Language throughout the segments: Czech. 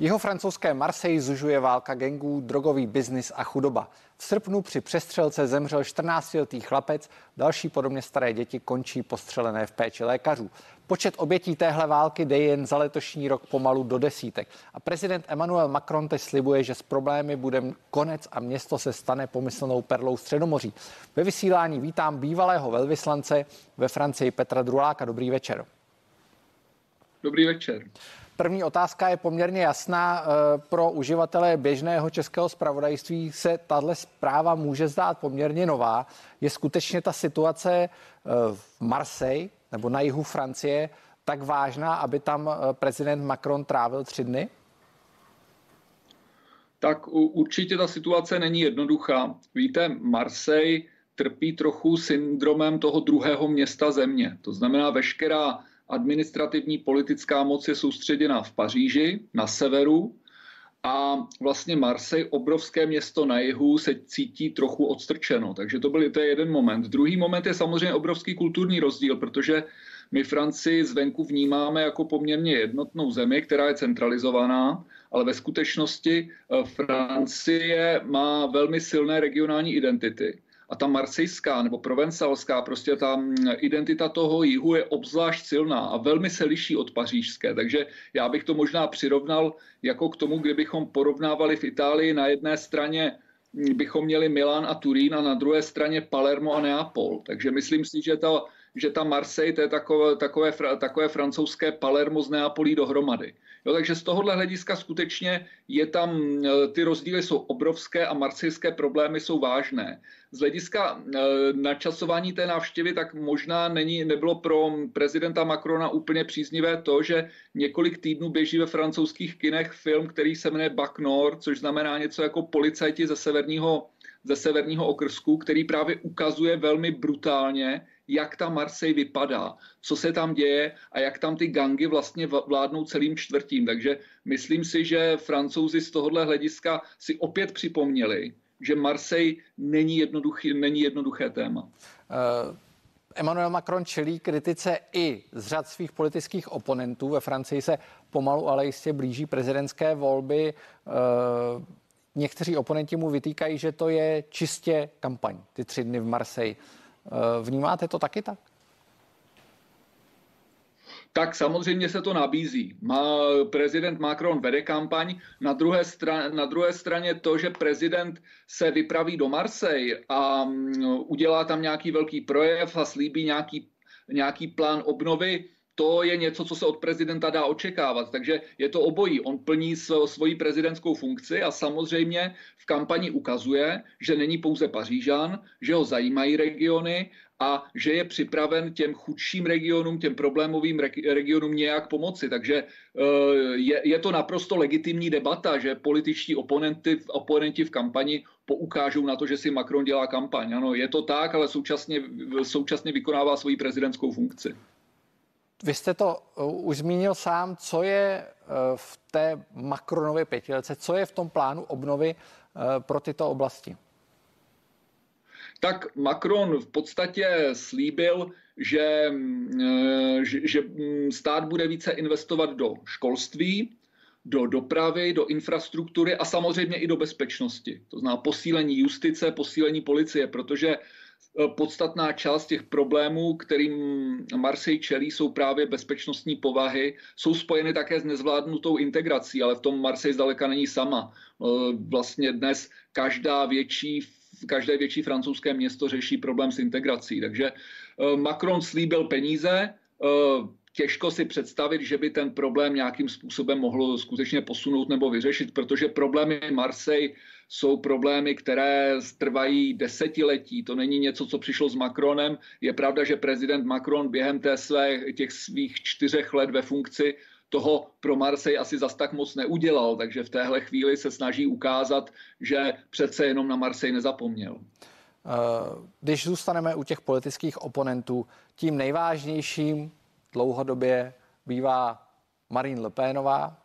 Jeho francouzské Marseille zužuje válka gengů, drogový biznis a chudoba. V srpnu při přestřelce zemřel 14-letý chlapec, další podobně staré děti končí postřelené v péči lékařů. Počet obětí téhle války jde jen za letošní rok pomalu do desítek. A prezident Emmanuel Macron teď slibuje, že s problémy bude konec a město se stane pomyslnou perlou Středomoří. Ve vysílání vítám bývalého velvyslance ve Francii Petra Druláka. Dobrý večer. Dobrý večer. První otázka je poměrně jasná. Eh, pro uživatele běžného českého spravodajství se tahle zpráva může zdát poměrně nová. Je skutečně ta situace eh, v Marseille nebo na jihu Francie tak vážná, aby tam eh, prezident Macron trávil tři dny? Tak určitě ta situace není jednoduchá. Víte, Marseille trpí trochu syndromem toho druhého města země. To znamená, veškerá administrativní politická moc je soustředěna v Paříži, na severu, a vlastně Marseille, obrovské město na jihu, se cítí trochu odstrčeno. Takže to byl to je jeden moment. Druhý moment je samozřejmě obrovský kulturní rozdíl, protože my Francii zvenku vnímáme jako poměrně jednotnou zemi, která je centralizovaná, ale ve skutečnosti eh, Francie má velmi silné regionální identity a ta marsejská nebo provencalská, prostě ta mm, identita toho jihu je obzvlášť silná a velmi se liší od pařížské. Takže já bych to možná přirovnal jako k tomu, kdybychom porovnávali v Itálii na jedné straně mm, bychom měli Milán a Turín a na druhé straně Palermo a Neapol. Takže myslím si, že ta, že ta Marseille to je takové, takové, takové francouzské Palermo z Neapolí dohromady. Jo, takže z tohohle hlediska skutečně je tam, e, ty rozdíly jsou obrovské a marcijské problémy jsou vážné. Z hlediska e, načasování té návštěvy tak možná není, nebylo pro prezidenta Macrona úplně příznivé to, že několik týdnů běží ve francouzských kinech film, který se jmenuje Bac Nord, což znamená něco jako policajti ze severního, ze severního okrsku, který právě ukazuje velmi brutálně, jak ta Marseille vypadá, co se tam děje a jak tam ty gangy vlastně vládnou celým čtvrtím. Takže myslím si, že francouzi z tohohle hlediska si opět připomněli, že Marseille není, jednoduchý, není jednoduché téma. Uh... Emmanuel Macron čelí kritice i z řad svých politických oponentů. Ve Francii se pomalu, ale jistě blíží prezidentské volby. Eh, někteří oponenti mu vytýkají, že to je čistě kampaň, ty tři dny v Marseille. Eh, vnímáte to taky tak? Tak samozřejmě se to nabízí. Má, prezident Macron vede kampaň, na druhé, straně, na druhé straně to, že prezident se vypraví do Marseille a mm, udělá tam nějaký velký projev a slíbí nějaký, nějaký plán obnovy, to je něco, co se od prezidenta dá očekávat. Takže je to obojí. On plní svoji prezidentskou funkci a samozřejmě v kampani ukazuje, že není pouze Pařížan, že ho zajímají regiony a že je připraven těm chudším regionům, těm problémovým regionům nějak pomoci. Takže eh, je, je to naprosto legitimní debata, že političtí oponenty, oponenti v kampani poukážou na to, že si Macron dělá kampaň. Ano, je to tak, ale současně, současně vykonává svoji prezidentskou funkci. Vy jste to uh, už zmínil sám, co je uh, v té Macronově pětiletce, co je v tom plánu obnovy uh, pro tyto oblasti? Tak Macron v podstatě slíbil, že, že, že mm, stát bude více investovat do školství, do dopravy, do infrastruktury a samozřejmě i do bezpečnosti. To znamená posílení justice, posílení policie, protože Eh, podstatná část těch problémů, kterým Marseille čelí, jsou právě bezpečnostní povahy. Jsou spojeny také s nezvládnutou integrací, ale v tom Marseille zdaleka není sama. Eh, vlastně dnes každá větší každé větší francouzské město řeší problém s integrací. Takže eh, Macron slíbil peníze, těžko si představit, že by ten problém nějakým způsobem mohl skutečně posunout nebo vyřešit, protože problémy Marseille jsou problémy, které trvají desetiletí. To není něco, co přišlo s Macronem. Je pravda, že prezident Macron během té své, těch svých čtyřech let ve funkci toho pro Marseille asi zas tak moc neudělal, takže v téhle chvíli se snaží ukázat, že přece jenom na Marseille nezapomněl. Eh, když zůstaneme u těch politických oponentů, tím nejvážnějším dlouhodobě bývá Marine Le Penová,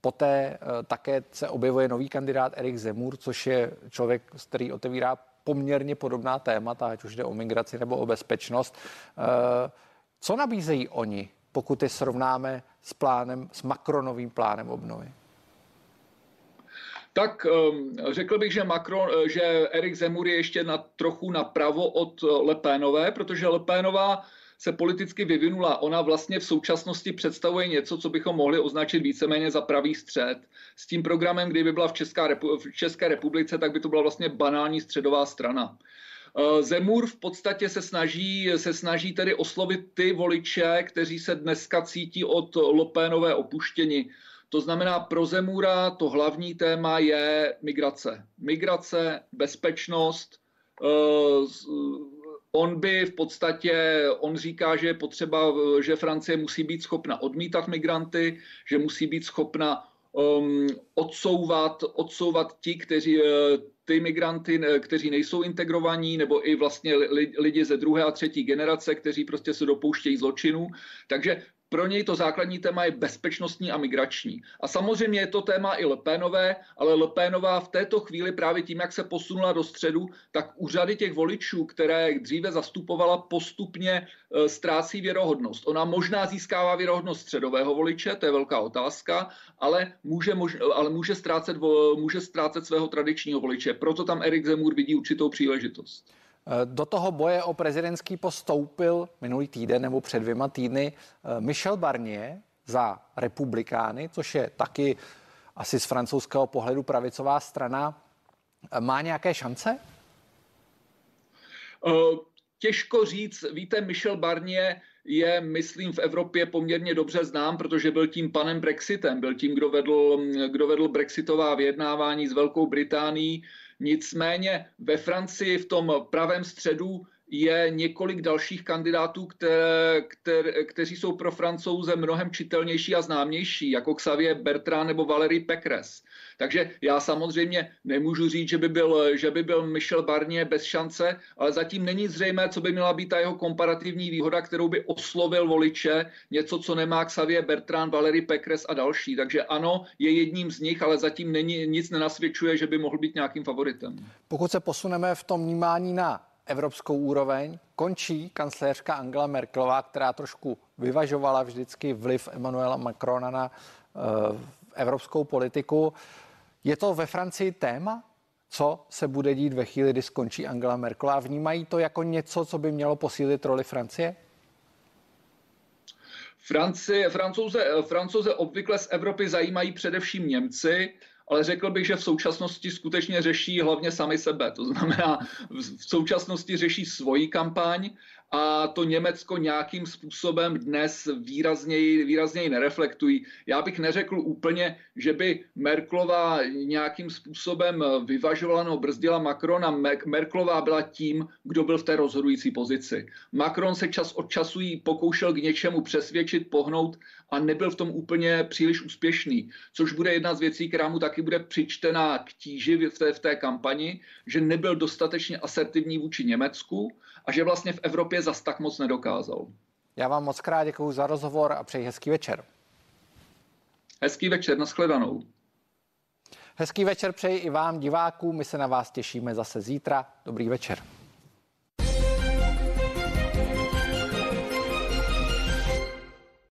Poté eh, také se objevuje nový kandidát Erik Zemur, což je člověk, který otevírá poměrně podobná témata, ať už jde o migraci nebo o bezpečnost. Eh, co nabízejí oni pokud je srovnáme s plánem, s Macronovým plánem obnovy? Tak ehm, řekl bych, že, Macron, eh, že Erik Zemur je ještě na, trochu napravo od Lepénové, protože Lepénová se politicky vyvinula. Ona vlastně v současnosti představuje něco, co bychom mohli označit víceméně za pravý střed. S tím programem, kdyby byla v, Česká repu- v České republice, tak by to byla vlastně banální středová strana. Eh, Zemur v podstatě se snaží, se snaží tedy oslovit ty voliče, kteří se dneska cítí od Lopénové opuštěni. To znamená, pro Zemura to hlavní téma je migrace. Migrace, bezpečnost, eh, On by v podstatě, on říká, že je potřeba, že Francie musí být schopna odmítat migranty, že musí být schopna um, odsouvat, odsouvat ti, kteří, eh, ty migranty, kteří nejsou integrovaní, nebo i vlastně lidi ze druhé a třetí generace, kteří prostě se dopouštějí zločinu. Takže pro něj to základní téma je bezpečnostní a migrační. A samozřejmě je to téma i Lepénové, ale Lepénová v této chvíli právě tím, jak se posunula do středu, tak úřady těch voličů, které dříve zastupovala, postupně e, ztrácí věrohodnost. Ona možná získává věrohodnost středového voliče, to je velká otázka, ale může, mož, ale může, ztrácet, může ztrácet svého tradičního voliče. Proto tam Erik Zemur vidí určitou příležitost. Eh, do toho boje o prezidentský postoupil minulý týden nebo před dvěma týdny eh, Michel Barnier za republikány, což je taky asi z francouzského pohledu pravicová strana. Eh, má nějaké šance? Těžko říct, víte, Michel Barnier je, myslím, v Evropě poměrně dobře znám, protože byl tím panem Brexitem, byl tím, kdo vedl, kdo vedl brexitová vyjednávání s Velkou Británií. Nicméně ve Francii v tom pravém středu je několik dalších kandidátů, které, které, kteří jsou pro francouze mnohem čitelnější a známější, jako Xavier Bertrand nebo Valérie Pécresse. Takže já samozřejmě nemůžu říct, že by, byl, že by byl Michel Barnier bez šance, ale zatím není zřejmé, co by měla být ta jeho komparativní výhoda, kterou by oslovil voliče, něco, co nemá Xavier Bertrand, Valérie Pécresse a další. Takže ano, je jedním z nich, ale zatím není, nic nenasvědčuje, že by mohl být nějakým favoritem. Pokud se posuneme v tom vnímání na evropskou úroveň. Končí kancléřka Angela Merkelová, která trošku vyvažovala vždycky vliv Emmanuela Macrona na uh, evropskou politiku. Je to ve Francii téma? Co se bude dít ve chvíli, kdy skončí Angela Merkelová? Vnímají to jako něco, co by mělo posílit roli Francie? Francie, francouze, francouze obvykle z Evropy zajímají především Němci ale řekl bych, že v současnosti skutečně řeší hlavně sami sebe. To znamená, v současnosti řeší svoji kampaň a to Německo nějakým způsobem dnes výrazněji, výrazněji nereflektují. Já bych neřekl úplně, že by Merklová nějakým způsobem vyvažovala nebo brzdila Macrona. Merklová byla tím, kdo byl v té rozhodující pozici. Macron se čas od času jí pokoušel k něčemu přesvědčit, pohnout a nebyl v tom úplně příliš úspěšný, což bude jedna z věcí, která mu taky bude přičtená k tíži v té, v té kampani, že nebyl dostatečně asertivní vůči Německu a že vlastně v Evropě zas tak moc nedokázal. Já vám moc krát děkuji za rozhovor a přeji hezký večer. Hezký večer, nashledanou. Hezký večer přeji i vám, divákům. My se na vás těšíme zase zítra. Dobrý večer.